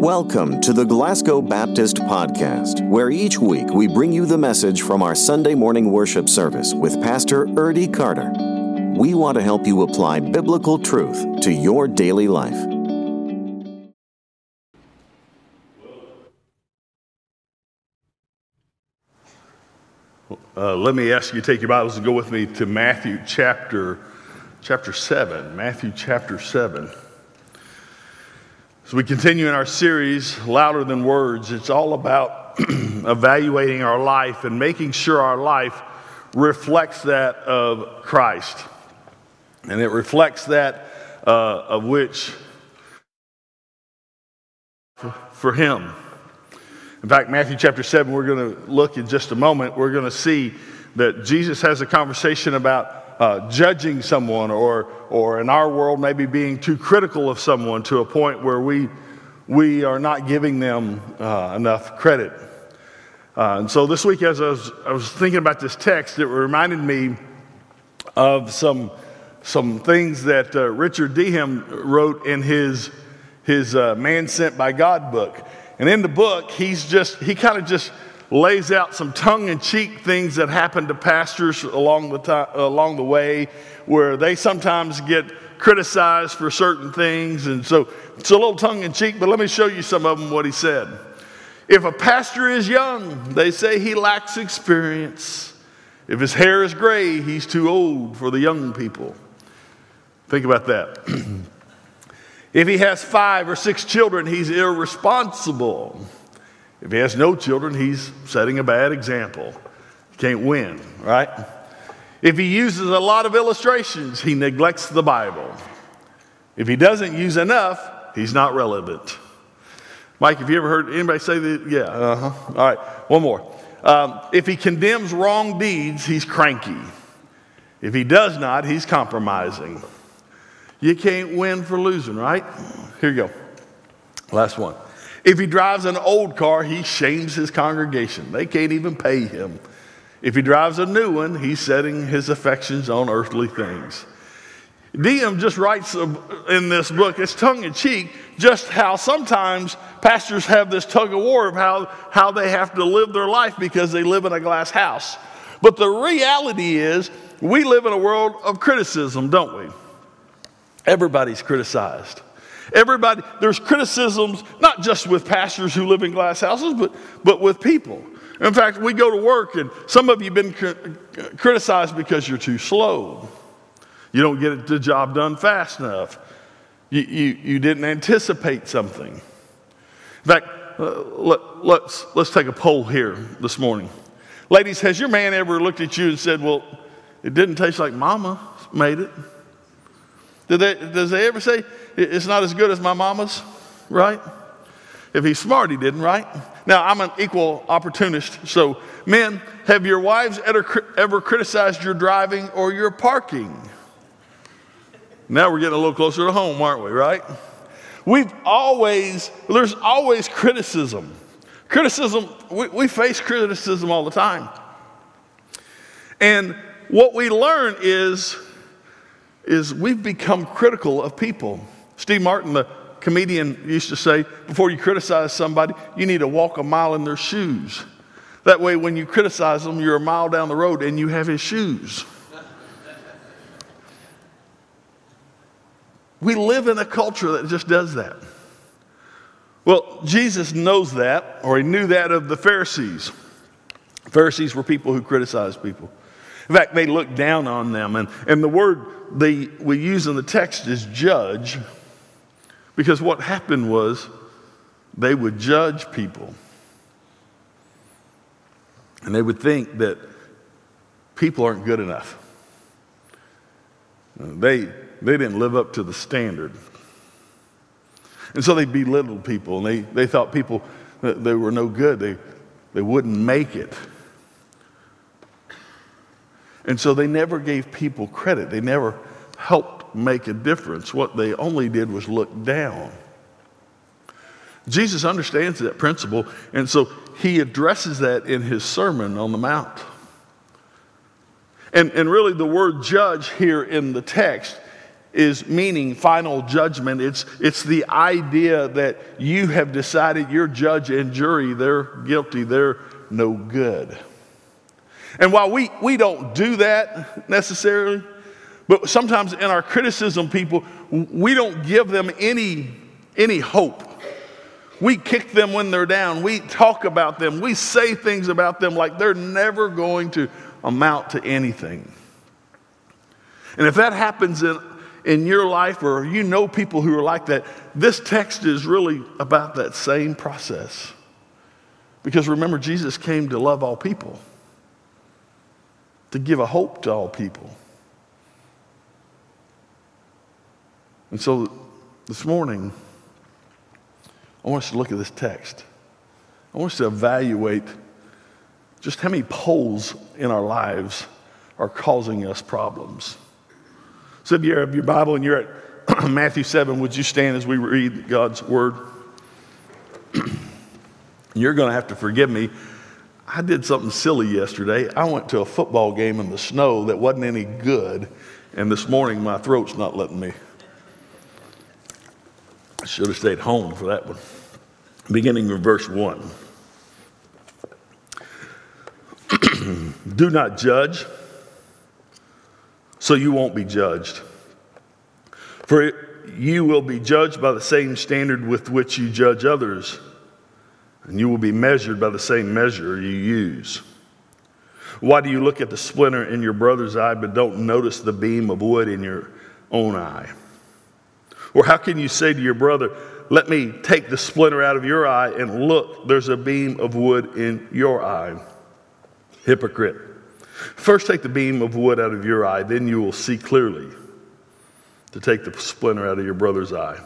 Welcome to the Glasgow Baptist Podcast, where each week we bring you the message from our Sunday morning worship service with Pastor Erdy Carter. We want to help you apply biblical truth to your daily life. Uh, let me ask you to take your Bibles and go with me to Matthew chapter, chapter 7. Matthew chapter 7. We continue in our series, Louder Than Words, it's all about evaluating our life and making sure our life reflects that of Christ. And it reflects that uh, of which for Him. In fact, Matthew chapter 7, we're going to look in just a moment. We're going to see that Jesus has a conversation about uh, judging someone, or, or in our world, maybe being too critical of someone to a point where we, we are not giving them uh, enough credit. Uh, and so this week, as I was, I was thinking about this text, it reminded me of some, some things that uh, Richard DeHaan wrote in his, his uh, Man Sent by God book. And in the book, he's just, he kind of just lays out some tongue in cheek things that happen to pastors along the, time, along the way where they sometimes get criticized for certain things. And so it's a little tongue in cheek, but let me show you some of them what he said. If a pastor is young, they say he lacks experience. If his hair is gray, he's too old for the young people. Think about that. If he has five or six children, he's irresponsible. If he has no children, he's setting a bad example. He can't win, right? If he uses a lot of illustrations, he neglects the Bible. If he doesn't use enough, he's not relevant. Mike, have you ever heard anybody say that? Yeah, uh huh. All right, one more. Um, if he condemns wrong deeds, he's cranky. If he does not, he's compromising. You can't win for losing, right? Here you go. Last one. If he drives an old car, he shames his congregation. They can't even pay him. If he drives a new one, he's setting his affections on earthly things. DeHaan just writes in this book, it's tongue in cheek, just how sometimes pastors have this tug of war of how, how they have to live their life because they live in a glass house. But the reality is, we live in a world of criticism, don't we? Everybody's criticized. Everybody, there's criticisms, not just with pastors who live in glass houses, but, but with people. In fact, we go to work, and some of you have been criticized because you're too slow. You don't get the job done fast enough. You, you, you didn't anticipate something. In fact, uh, let, let's, let's take a poll here this morning. Ladies, has your man ever looked at you and said, Well, it didn't taste like mama made it? Did they, does they ever say, it's not as good as my mama's, right? If he's smart, he didn't, right? Now, I'm an equal opportunist. So, men, have your wives ever, ever criticized your driving or your parking? Now we're getting a little closer to home, aren't we, right? We've always, there's always criticism. Criticism, we, we face criticism all the time. And what we learn is is we've become critical of people. Steve Martin, the comedian, used to say, before you criticize somebody, you need to walk a mile in their shoes. That way, when you criticize them, you're a mile down the road and you have his shoes. We live in a culture that just does that. Well, Jesus knows that, or he knew that of the Pharisees. Pharisees were people who criticized people. In fact, they looked down on them. And, and the word they, we use in the text is judge, because what happened was they would judge people. And they would think that people aren't good enough. Uh, they, they didn't live up to the standard. And so they belittled people, and they, they thought people, uh, they were no good. They, they wouldn't make it. And so they never gave people credit. They never helped make a difference. What they only did was look down. Jesus understands that principle, and so he addresses that in his Sermon on the Mount. And, and really, the word judge here in the text is meaning final judgment. It's, it's the idea that you have decided your judge and jury, they're guilty, they're no good. And while we, we don't do that necessarily, but sometimes in our criticism, people, we don't give them any, any hope. We kick them when they're down. We talk about them. We say things about them like they're never going to amount to anything. And if that happens in, in your life or you know people who are like that, this text is really about that same process. Because remember, Jesus came to love all people, to give a hope to all people. And so this morning, I want us to look at this text. I want us to evaluate just how many poles in our lives are causing us problems. So if you have your Bible and you're at Matthew 7, would you stand as we read God's word? you're going to have to forgive me. I did something silly yesterday. I went to a football game in the snow that wasn't any good, and this morning my throat's not letting me. I should have stayed home for that one. Beginning with verse 1. Do not judge so you won't be judged. For you will be judged by the same standard with which you judge others, and you will be measured by the same measure you use. Why do you look at the splinter in your brother's eye, but don't notice the beam of wood in your own eye? Or how can you say to your brother, Let me take the splinter out of your eye, and look, there's a beam of wood in your eye? Hypocrite. First, take the beam of wood out of your eye, then you will see clearly to take the splinter out of your brother's eye.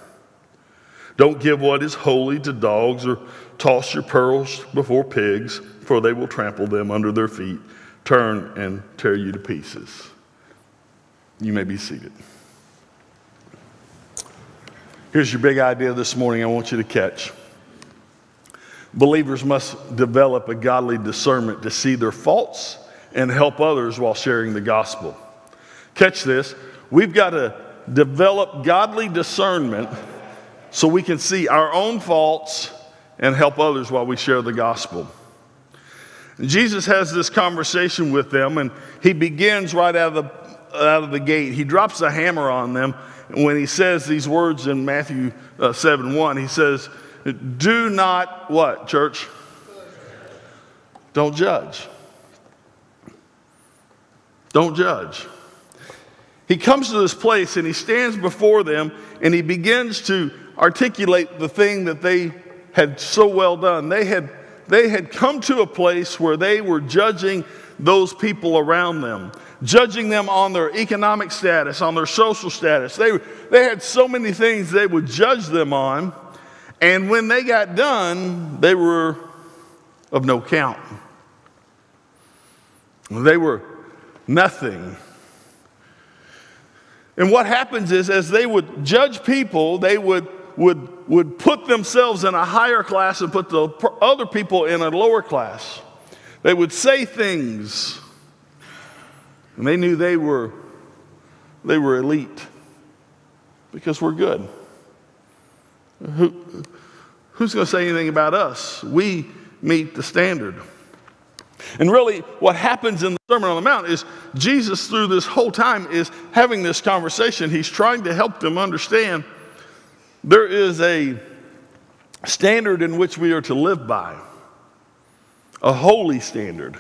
Don't give what is holy to dogs or toss your pearls before pigs, for they will trample them under their feet, turn and tear you to pieces. You may be seated. Here's your big idea this morning I want you to catch. Believers must develop a godly discernment to see their faults and help others while sharing the gospel. Catch this. We've got to develop godly discernment so we can see our own faults and help others while we share the gospel. Jesus has this conversation with them, and he begins right out of the, out of the gate. He drops a hammer on them. When he says these words in Matthew uh, 7 1, he says, Do not what, church? Don't judge. Don't judge. He comes to this place and he stands before them and he begins to articulate the thing that they had so well done. They had, they had come to a place where they were judging those people around them, judging them on their economic status, on their social status. They, they had so many things they would judge them on. And when they got done, they were of no count. They were nothing. And what happens is, as they would judge people, they would, would, would put themselves in a higher class and put the other people in a lower class. They would say things, and they knew they were, they were elite because we're good. Who, who's going to say anything about us? We meet the standard. And really, what happens in the Sermon on the Mount is Jesus, through this whole time, is having this conversation. He's trying to help them understand there is a standard in which we are to live by, a holy standard.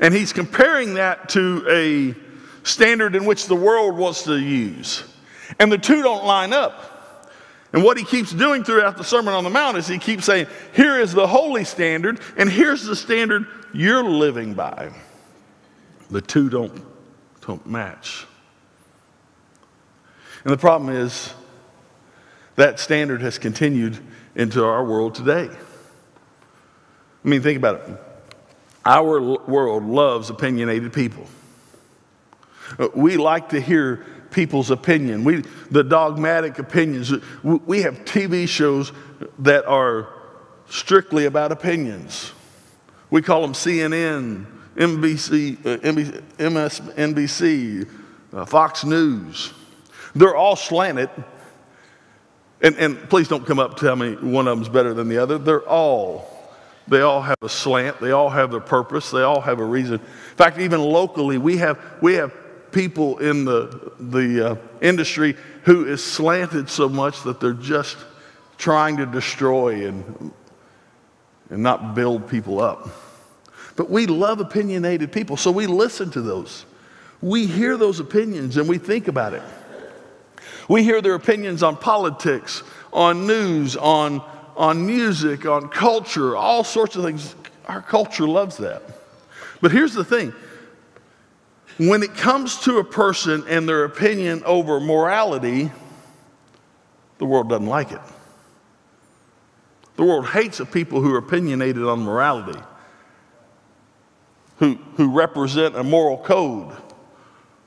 And he's comparing that to a standard in which the world wants to use. And the two don't line up. And what he keeps doing throughout the Sermon on the Mount is he keeps saying, here is the holy standard, and here's the standard you're living by. The two don't, don't match. And the problem is that standard has continued into our world today. I mean, think about it. Our world loves opinionated people. Uh, we like to hear people's opinion. We, the dogmatic opinions. We have TV shows that are strictly about opinions. We call them CNN, NBC, uh, MSNBC, uh, Fox News. They're all slanted. And, and please don't come up and tell me one of them's better than the other. They're all, they all have a slant. They all have a purpose. They all have a reason. In fact, even locally, we have, we have people in the, the uh, industry who is slanted so much that they're just trying to destroy and, and not build people up. But we love opinionated people, so we listen to those. We hear those opinions and we think about it. We hear their opinions on politics, on news, on, on music, on culture, all sorts of things. Our culture loves that. But here's the thing when it comes to a person and their opinion over morality, the world doesn't like it. The world hates the people who are opinionated on morality, who, who represent a moral code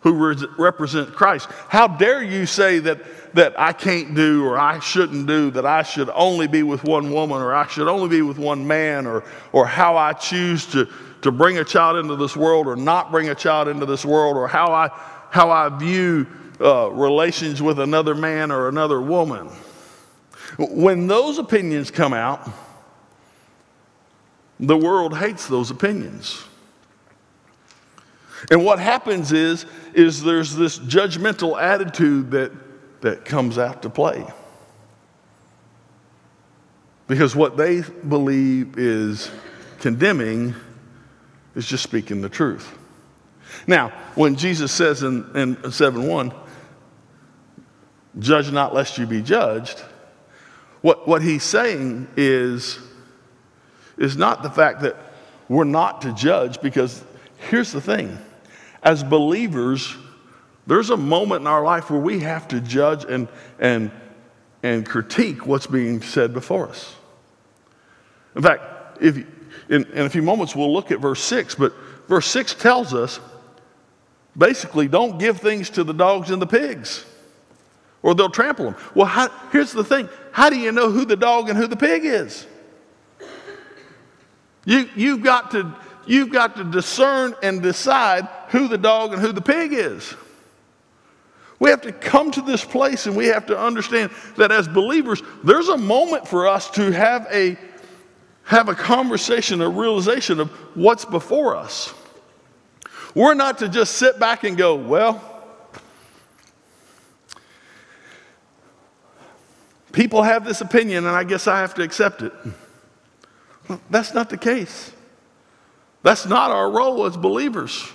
who re- represent Christ. How dare you say that, that I can't do or I shouldn't do, that I should only be with one woman or I should only be with one man, or, or how I choose to, to bring a child into this world or not bring a child into this world, or how I, how I view uh, relations with another man or another woman. When those opinions come out, the world hates those opinions. And what happens is, is there's this judgmental attitude that, that comes out to play. Because what they believe is condemning is just speaking the truth. Now, when Jesus says in, in 7 1, judge not lest you be judged, what, what he's saying is, is not the fact that we're not to judge, because here's the thing as believers, there's a moment in our life where we have to judge and, and, and critique what's being said before us. In fact, if, in, in a few moments we'll look at verse 6, but verse 6 tells us basically don't give things to the dogs and the pigs or they'll trample them. Well, how, here's the thing how do you know who the dog and who the pig is? You, you've got to you've got to discern and decide who the dog and who the pig is. We have to come to this place and we have to understand that as believers, there's a moment for us to have a, have a conversation, a realization of what's before us. We're not to just sit back and go, well, people have this opinion and I guess I have to accept it. That's not the case. That's not our role as believers.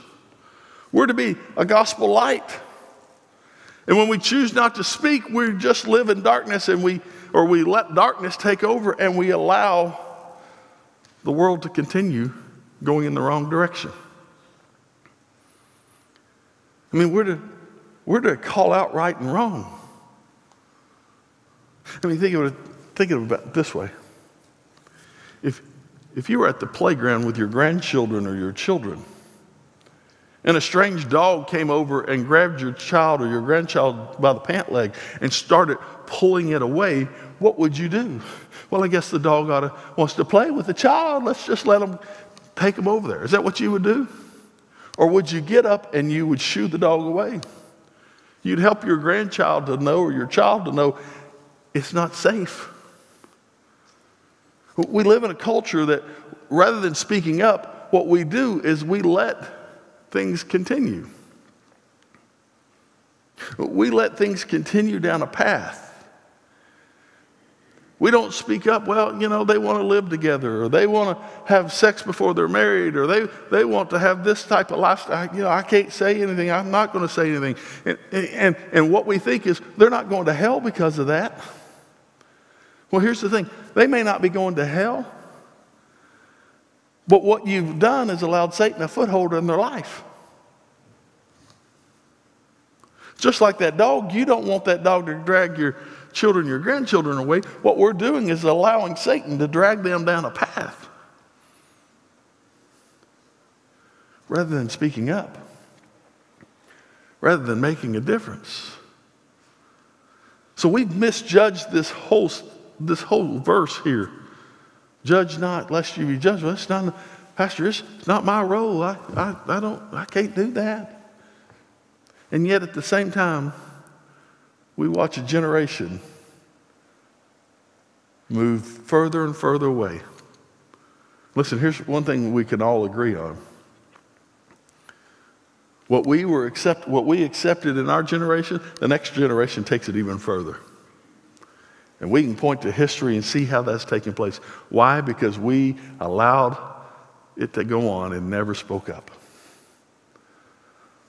We're to be a gospel light. And when we choose not to speak, we just live in darkness and we or we let darkness take over and we allow the world to continue going in the wrong direction. I mean, we're to, we're to call out right and wrong. I mean, think of it, think of it this way. If, if you were at the playground with your grandchildren or your children, and a strange dog came over and grabbed your child or your grandchild by the pant leg and started pulling it away, what would you do? Well, I guess the dog wants to play with the child. Let's just let him take him over there. Is that what you would do? Or would you get up and you would shoo the dog away? You'd help your grandchild to know or your child to know it's not safe. We live in a culture that rather than speaking up, what we do is we let things continue. We let things continue down a path. We don't speak up, well, you know, they want to live together, or they want to have sex before they're married, or they, they want to have this type of lifestyle. You know, I can't say anything. I'm not going to say anything. And, and, and what we think is they're not going to hell because of that. Well, here's the thing they may not be going to hell, but what you've done is allowed Satan a foothold in their life. Just like that dog, you don't want that dog to drag your children, your grandchildren away. What we're doing is allowing Satan to drag them down a path rather than speaking up, rather than making a difference. So we've misjudged this whole this whole verse here. Judge not, lest you be judged. Well, it's not, Pastor, it's not my role. I, I, I, don't, I can't do that. And yet at the same time, we watch a generation move further and further away. Listen, here's one thing we can all agree on. What we were accept, what we accepted in our generation, the next generation takes it even further. And we can point to history and see how that's taking place. Why? Because we allowed it to go on and never spoke up.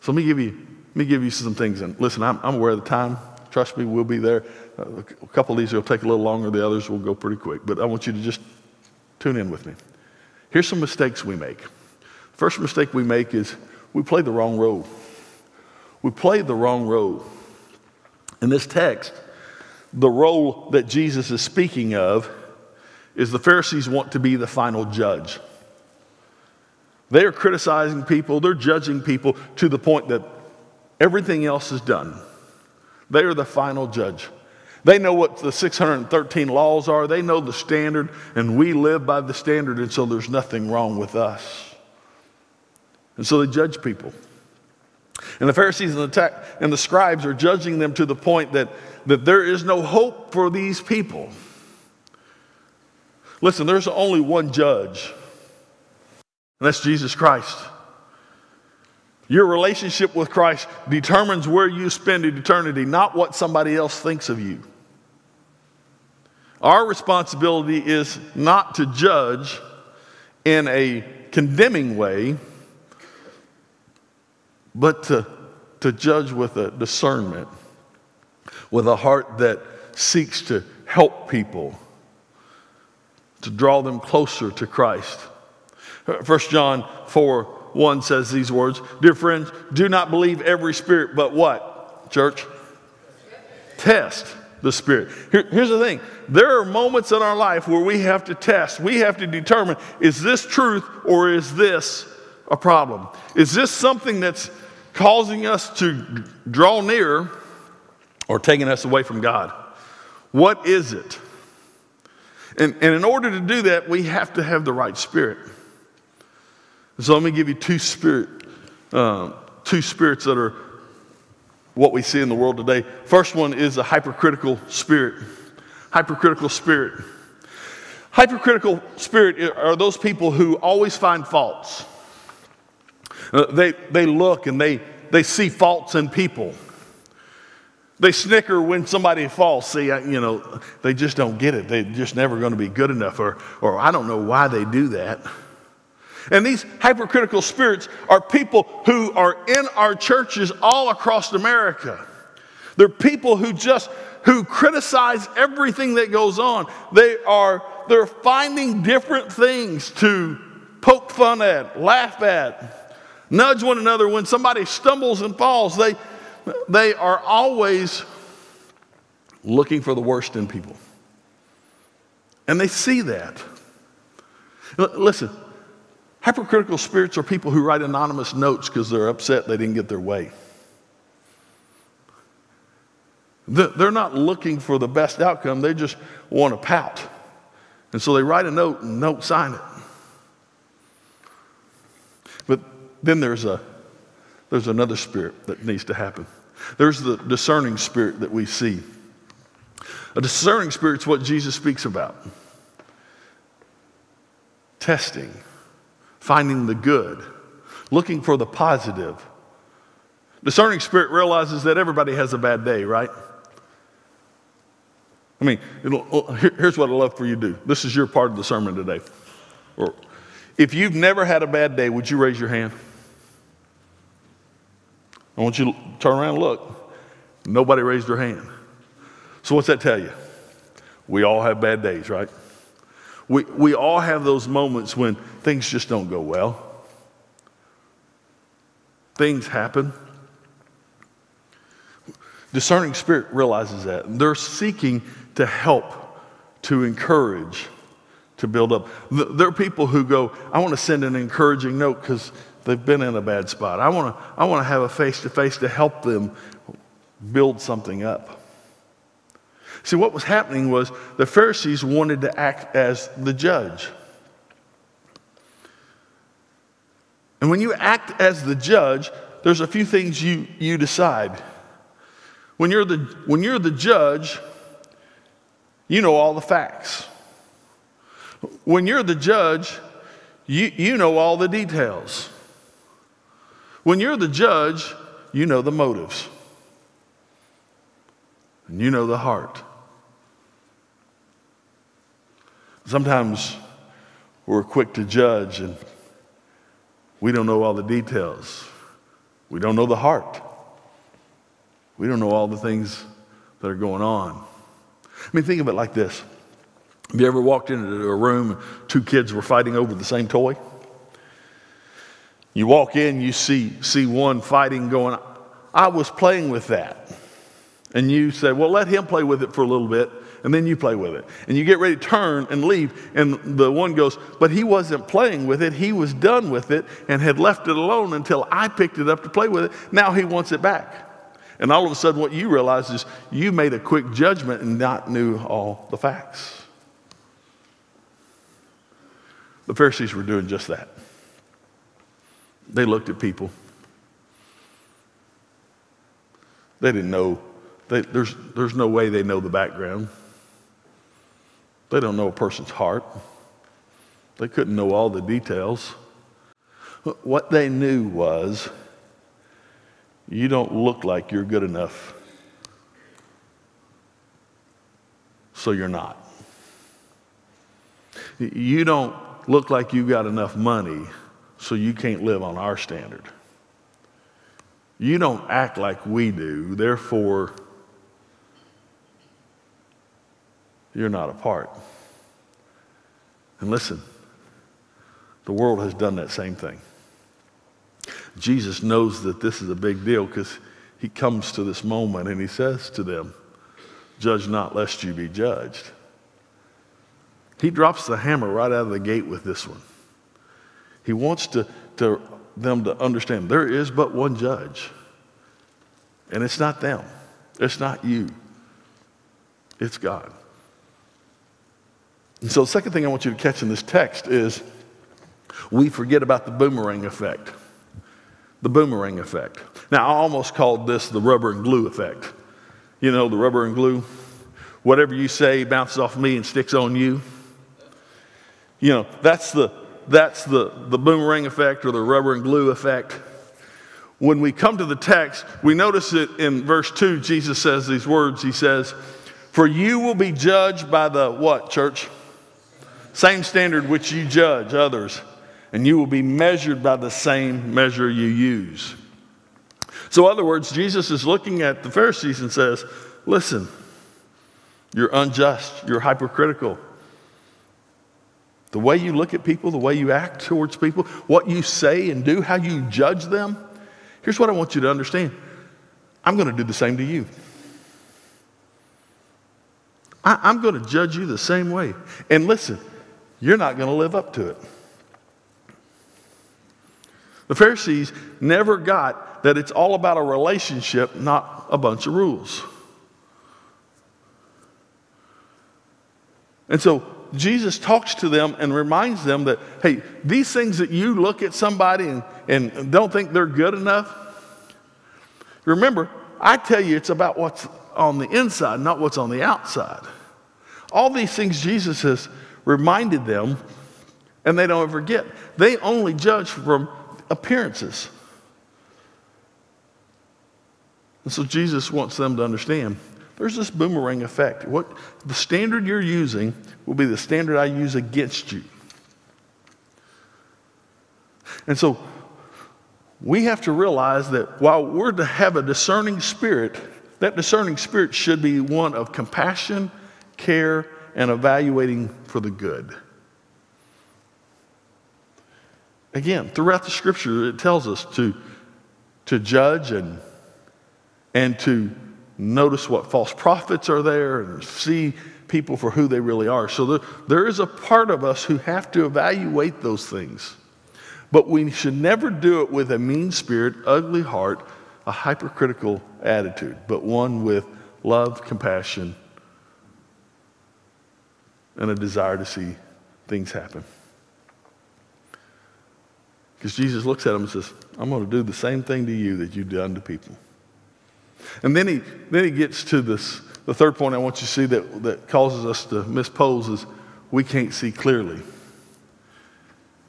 So let me give you, let me give you some things. And listen, I'm, I'm aware of the time. Trust me, we'll be there. A couple of these will take a little longer. The others will go pretty quick. But I want you to just tune in with me. Here's some mistakes we make. First mistake we make is we play the wrong role. We played the wrong role. In this text, the role that Jesus is speaking of is the Pharisees want to be the final judge. They are criticizing people, they're judging people to the point that everything else is done. They are the final judge. They know what the 613 laws are, they know the standard, and we live by the standard, and so there's nothing wrong with us. And so they judge people. And the Pharisees and the, and the scribes are judging them to the point that, that there is no hope for these people. Listen, there's only one judge, and that's Jesus Christ. Your relationship with Christ determines where you spend eternity, not what somebody else thinks of you. Our responsibility is not to judge in a condemning way, but to, to judge with a discernment, with a heart that seeks to help people, to draw them closer to Christ. 1 John 4 1 says these words Dear friends, do not believe every spirit, but what? Church? Test the spirit. Here, here's the thing there are moments in our life where we have to test, we have to determine is this truth or is this a problem? Is this something that's causing us to draw near or taking us away from God? What is it? And, and in order to do that, we have to have the right spirit. So let me give you two spirit, uh, two spirits that are what we see in the world today. First one is a hypercritical spirit. Hypercritical spirit. Hypercritical spirit are those people who always find faults. Uh, they, they look and they, they see faults in people. They snicker when somebody falls. See, you know, they just don't get it. They're just never going to be good enough, or, or I don't know why they do that. And these hypercritical spirits are people who are in our churches all across America. They're people who just who criticize everything that goes on. They are they're finding different things to poke fun at, laugh at, Nudge one another when somebody stumbles and falls. They, they are always looking for the worst in people. And they see that. L- listen, hypercritical spirits are people who write anonymous notes because they're upset they didn't get their way. They're not looking for the best outcome, they just want to pout. And so they write a note and don't sign it. But then there's, a, there's another spirit that needs to happen. There's the discerning spirit that we see. A discerning spirit is what Jesus speaks about testing, finding the good, looking for the positive. Discerning spirit realizes that everybody has a bad day, right? I mean, here's what I'd love for you to do. This is your part of the sermon today. Or if you've never had a bad day, would you raise your hand? I want you to turn around and look. Nobody raised their hand. So, what's that tell you? We all have bad days, right? We, we all have those moments when things just don't go well. Things happen. Discerning spirit realizes that. They're seeking to help, to encourage, to build up. There are people who go, I want to send an encouraging note because they've been in a bad spot. I want to I want to have a face to face to help them build something up. See, what was happening was the Pharisees wanted to act as the judge. And when you act as the judge, there's a few things you, you decide. When you're the, when you're the judge, you know all the facts. When you're the judge, you, you know all the details. When you're the judge, you know the motives. And you know the heart. Sometimes we're quick to judge and we don't know all the details. We don't know the heart. We don't know all the things that are going on. I mean, think of it like this. Have you ever walked into a room and two kids were fighting over the same toy? You walk in, you see, see one fighting going, I was playing with that. And you say, Well, let him play with it for a little bit, and then you play with it. And you get ready to turn and leave, and the one goes, But he wasn't playing with it. He was done with it and had left it alone until I picked it up to play with it. Now he wants it back. And all of a sudden, what you realize is you made a quick judgment and not knew all the facts. The Pharisees were doing just that. They looked at people. They didn't know. They, there's, there's no way they know the background. They don't know a person's heart. They couldn't know all the details. What they knew was you don't look like you're good enough, so you're not. You don't look like you've got enough money, so you can't live on our standard. You don't act like we do, therefore, you're not a part. And listen, the world has done that same thing. Jesus knows that this is a big deal because he comes to this moment and he says to them, Judge not, lest you be judged. He drops the hammer right out of the gate with this one. He wants to, to, them to understand there is but one judge, and it's not them, it's not you, it's God. And so, the second thing I want you to catch in this text is we forget about the boomerang effect the boomerang effect. Now, I almost called this the rubber and glue effect. You know, the rubber and glue. Whatever you say bounces off me and sticks on you. You know, that's the, that's the, the boomerang effect or the rubber and glue effect. When we come to the text, we notice it in verse 2, Jesus says these words. He says, For you will be judged by the what, church? Same standard which you judge others and you will be measured by the same measure you use. So, in other words, Jesus is looking at the Pharisees and says, Listen, you're unjust, you're hypercritical. The way you look at people, the way you act towards people, what you say and do, how you judge them. Here's what I want you to understand I'm going to do the same to you. I, am going to judge you the same way. And listen, you're not going to live up to it. The Pharisees never got that it's all about a relationship, not a bunch of rules. And so Jesus talks to them and reminds them that, hey, these things that you look at somebody and, and don't think they're good enough, remember, I tell you it's about what's on the inside, not what's on the outside. All these things Jesus has reminded them, and they don't forget. They only judge from appearances. And so Jesus wants them to understand there's this boomerang effect. What the standard you're using will be the standard I use against you. And so we have to realize that while we're to have a discerning spirit, that discerning spirit should be one of compassion, care, and evaluating for the good. Again, throughout the scripture, it tells us to, to judge and, and to notice what false prophets are there and see people for who they really are. So there, there is a part of us who have to evaluate those things. But we should never do it with a mean spirit, ugly heart, a hypercritical attitude, but one with love, compassion, and a desire to see things happen. Because Jesus looks at him and says, I'm going to do the same thing to you that you've done to people. And then he, then he gets to this, the third point I want you to see that, that causes us to mispose is we can't see clearly.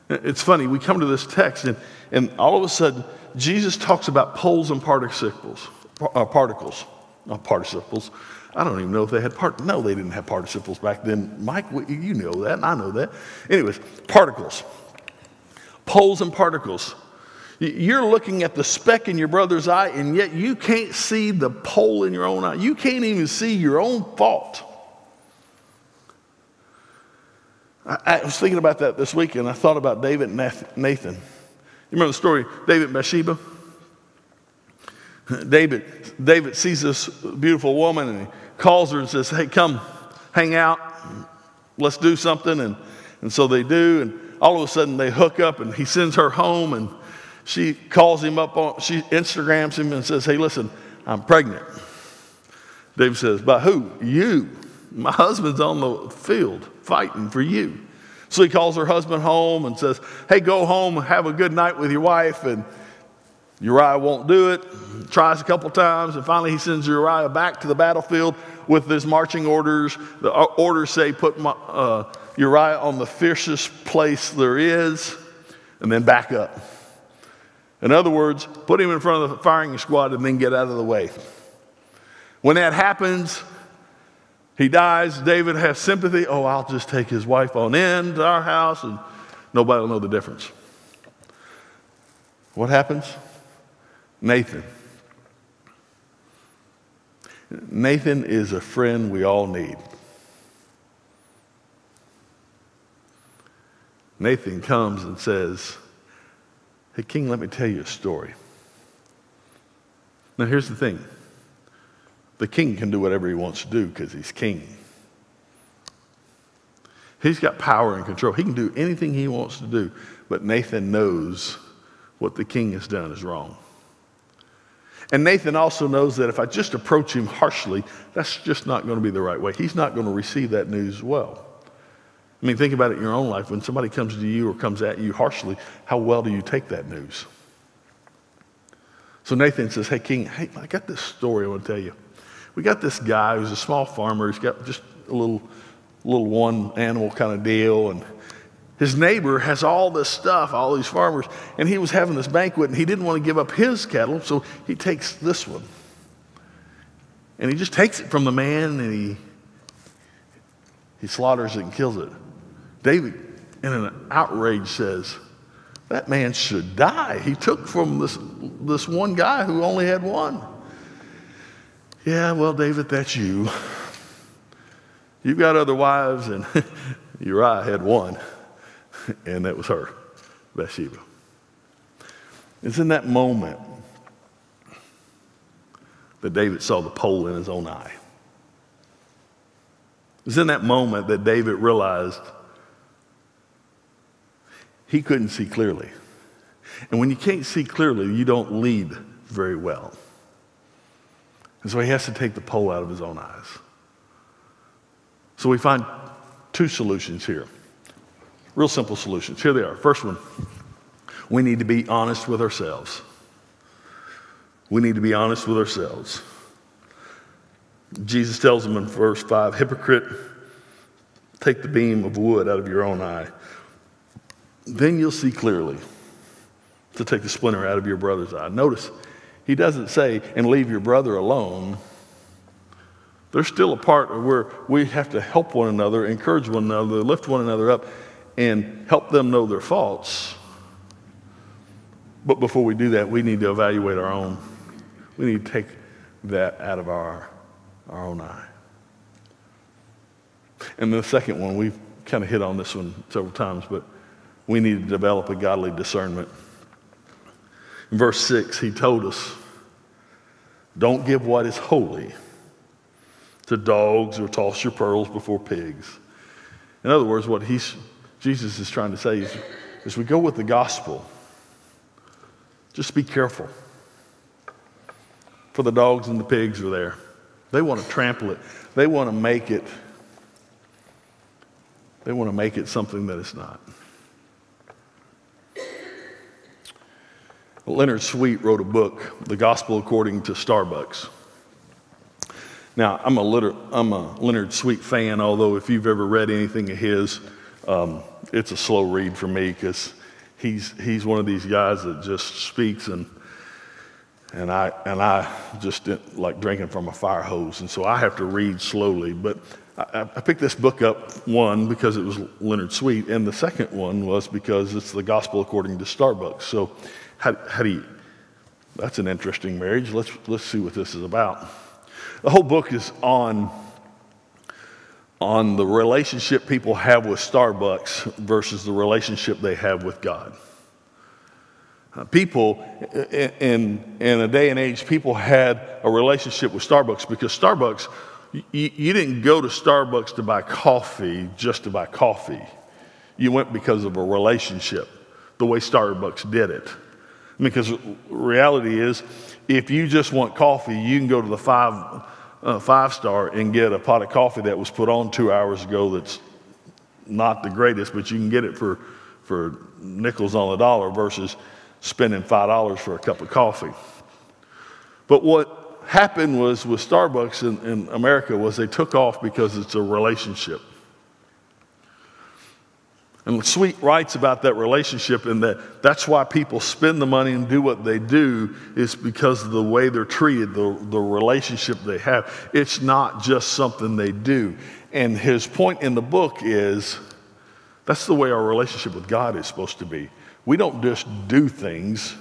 It's funny, we come to this text and, and all of a sudden, Jesus talks about poles and participles, uh, particles, not participles. I don't even know if they had part. No, they didn't have participles back then. Mike, you know that, and I know that. Anyways, particles, poles and particles. You're looking at the speck in your brother's eye, and yet you can't see the pole in your own eye. You can't even see your own fault. I, was thinking about that this week, and I thought about David and Nathan. You remember the story, David and Bathsheba? David, David sees this beautiful woman and he calls her and says, Hey, come hang out. Let's do something. And, and so they do. And all of a sudden they hook up and he sends her home and she calls him up on, she Instagrams him and says, Hey, listen, I'm pregnant. David says, By who? You. My husband's on the field fighting for you. So he calls her husband home and says, Hey, go home, have a good night with your wife. And Uriah won't do it, tries a couple times, and finally he sends Uriah back to the battlefield with his marching orders. The uh, orders say, Put my, uh, Uriah on the fiercest place there is, and then back up. In other words, put him in front of the firing squad and then get out of the way. When that happens, he dies. David has sympathy. Oh, I'll just take his wife on in to our house and nobody will know the difference. What happens? Nathan. Nathan is a friend we all need. Nathan comes and says, Hey, King, let me tell you a story. Now, here's the thing the king can do whatever he wants to do because he's king. He's got power and control. He can do anything he wants to do. But Nathan knows what the king has done is wrong. And Nathan also knows that if I just approach him harshly, that's just not going to be the right way. He's not going to receive that news well. I mean, think about it in your own life. When somebody comes to you or comes at you harshly, how well do you take that news? So Nathan says, Hey, King, hey, I got this story I want to tell you. We got this guy who's a small farmer. He's got just a little, little one animal kind of deal. And his neighbor has all this stuff, all these farmers, and he was having this banquet and he didn't want to give up his cattle, so he takes this one. And he just takes it from the man and he, he slaughters it and kills it. David, in an outrage, says, That man should die. He took from this, this one guy who only had one. Yeah, well, David, that's you. You've got other wives, and Uriah had one, and that was her, Bathsheba. It's in that moment that David saw the pole in his own eye. It's in that moment that David realized he couldn't see clearly. And when you can't see clearly, you don't lead very well. And so he has to take the pole out of his own eyes. So we find two solutions here. Real simple solutions. Here they are. First one we need to be honest with ourselves. We need to be honest with ourselves. Jesus tells them in verse 5 Hypocrite, take the beam of wood out of your own eye then you'll see clearly to take the splinter out of your brother's eye. Notice, he doesn't say, and leave your brother alone. There's still a part where we have to help one another, encourage one another, lift one another up, and help them know their faults. But before we do that, we need to evaluate our own. We need to take that out of our, our own eye. And the second one, we've kind of hit on this one several times, but we need to develop a godly discernment. In verse 6, he told us don't give what is holy to dogs or toss your pearls before pigs. In other words, what he's, Jesus is trying to say is as we go with the gospel, just be careful. For the dogs and the pigs are there. They want to trample it. They want to make it. They want to make it something that it's not. Leonard Sweet wrote a book, The Gospel According to Starbucks. Now, I'm a, Leonard, I'm a Leonard Sweet fan, although if you've ever read anything of his, um, it's a slow read for me because he's, he's one of these guys that just speaks and, and, I, and I just like drinking from a fire hose. And so I have to read slowly. But I, I picked this book up, one, because it was Leonard Sweet, and the second one was because it's the gospel according to Starbucks. So, how, how do you, that's an interesting marriage. Let's, let's see what this is about. The whole book is on, on the relationship people have with Starbucks versus the relationship they have with God. Uh, people, in, in a day and age, people had a relationship with Starbucks because Starbucks you, you didn't go to Starbucks to buy coffee just to buy coffee. You went because of a relationship, the way Starbucks did it. Because reality is, if you just want coffee, you can go to the five, uh, five star and get a pot of coffee that was put on two hours ago that's not the greatest, but you can get it for, for nickels on the dollar versus spending $5 for a cup of coffee. But what happened was with Starbucks in, in America was they took off because it's a relationship. And Sweet writes about that relationship and that that's why people spend the money and do what they do is because of the way they're treated, the, the relationship they have. It's not just something they do. And his point in the book is that's the way our relationship with God is supposed to be. We don't just do things,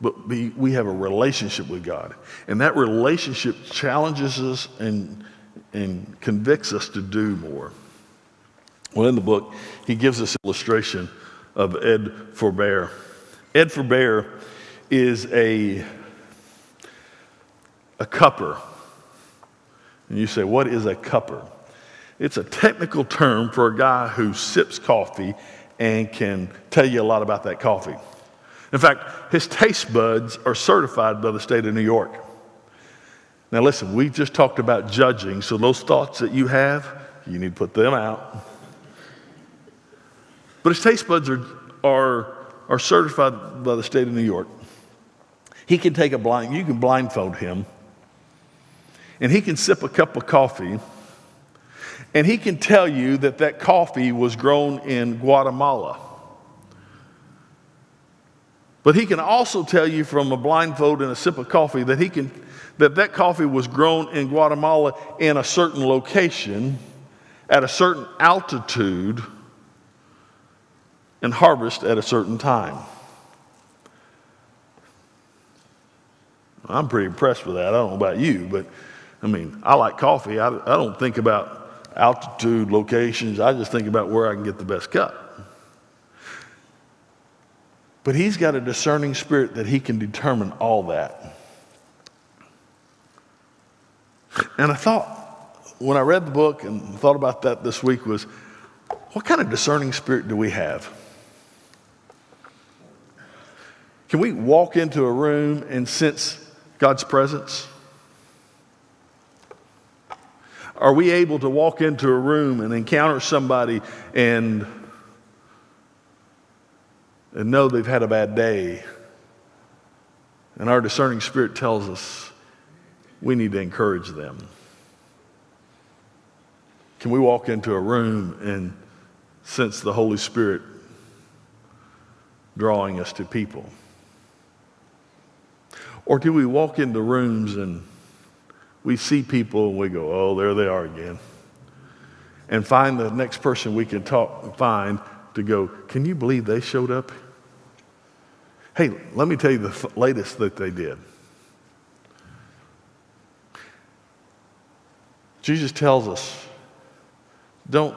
but we, we have a relationship with God. And that relationship challenges us and, and convicts us to do more. Well, in the book, he gives us illustration of Ed Forbear. Ed Forbear is a, a cupper. And you say, what is a cupper? It's a technical term for a guy who sips coffee and can tell you a lot about that coffee. In fact, his taste buds are certified by the state of New York. Now, listen, we just talked about judging, so those thoughts that you have, you need to put them out. But his taste buds are, are, are certified by the state of New York. He can take a blind, you can blindfold him, and he can sip a cup of coffee, and he can tell you that that coffee was grown in Guatemala. But he can also tell you from a blindfold and a sip of coffee that he can that that coffee was grown in Guatemala in a certain location at a certain altitude and harvest at a certain time. I'm pretty impressed with that. I don't know about you, but I mean, I like coffee. I, I don't think about altitude, locations. I just think about where I can get the best cup. But he's got a discerning spirit that he can determine all that. And I thought, when I read the book and thought about that this week, was what kind of discerning spirit do we have? Can we walk into a room and sense God's presence? Are we able to walk into a room and encounter somebody and and know they've had a bad day. And our discerning spirit tells us we need to encourage them. Can we walk into a room and sense the Holy Spirit drawing us to people? Or do we walk into rooms and we see people and we go, oh, there they are again? And find the next person we can talk, find to go, can you believe they showed up? Hey, let me tell you the latest that they did. Jesus tells us, don't,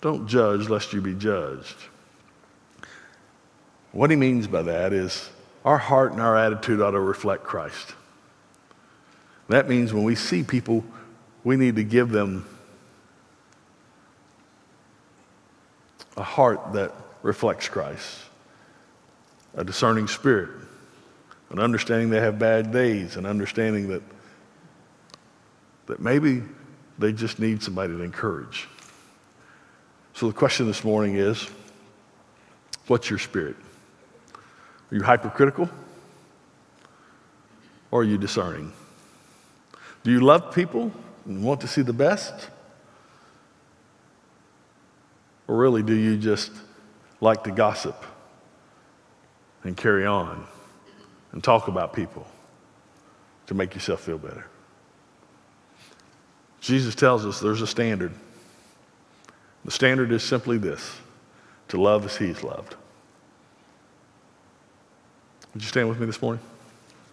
don't judge lest you be judged. What he means by that is our heart and our attitude ought to reflect Christ. That means when we see people, we need to give them a heart that reflects Christ a discerning spirit, an understanding they have bad days, an understanding that, that maybe they just need somebody to encourage. So the question this morning is what's your spirit? Are you hypercritical or are you discerning? Do you love people and want to see the best? Or really, do you just like to gossip and carry on and talk about people to make yourself feel better? Jesus tells us there's a standard. The standard is simply this to love as he's loved. Would you stand with me this morning?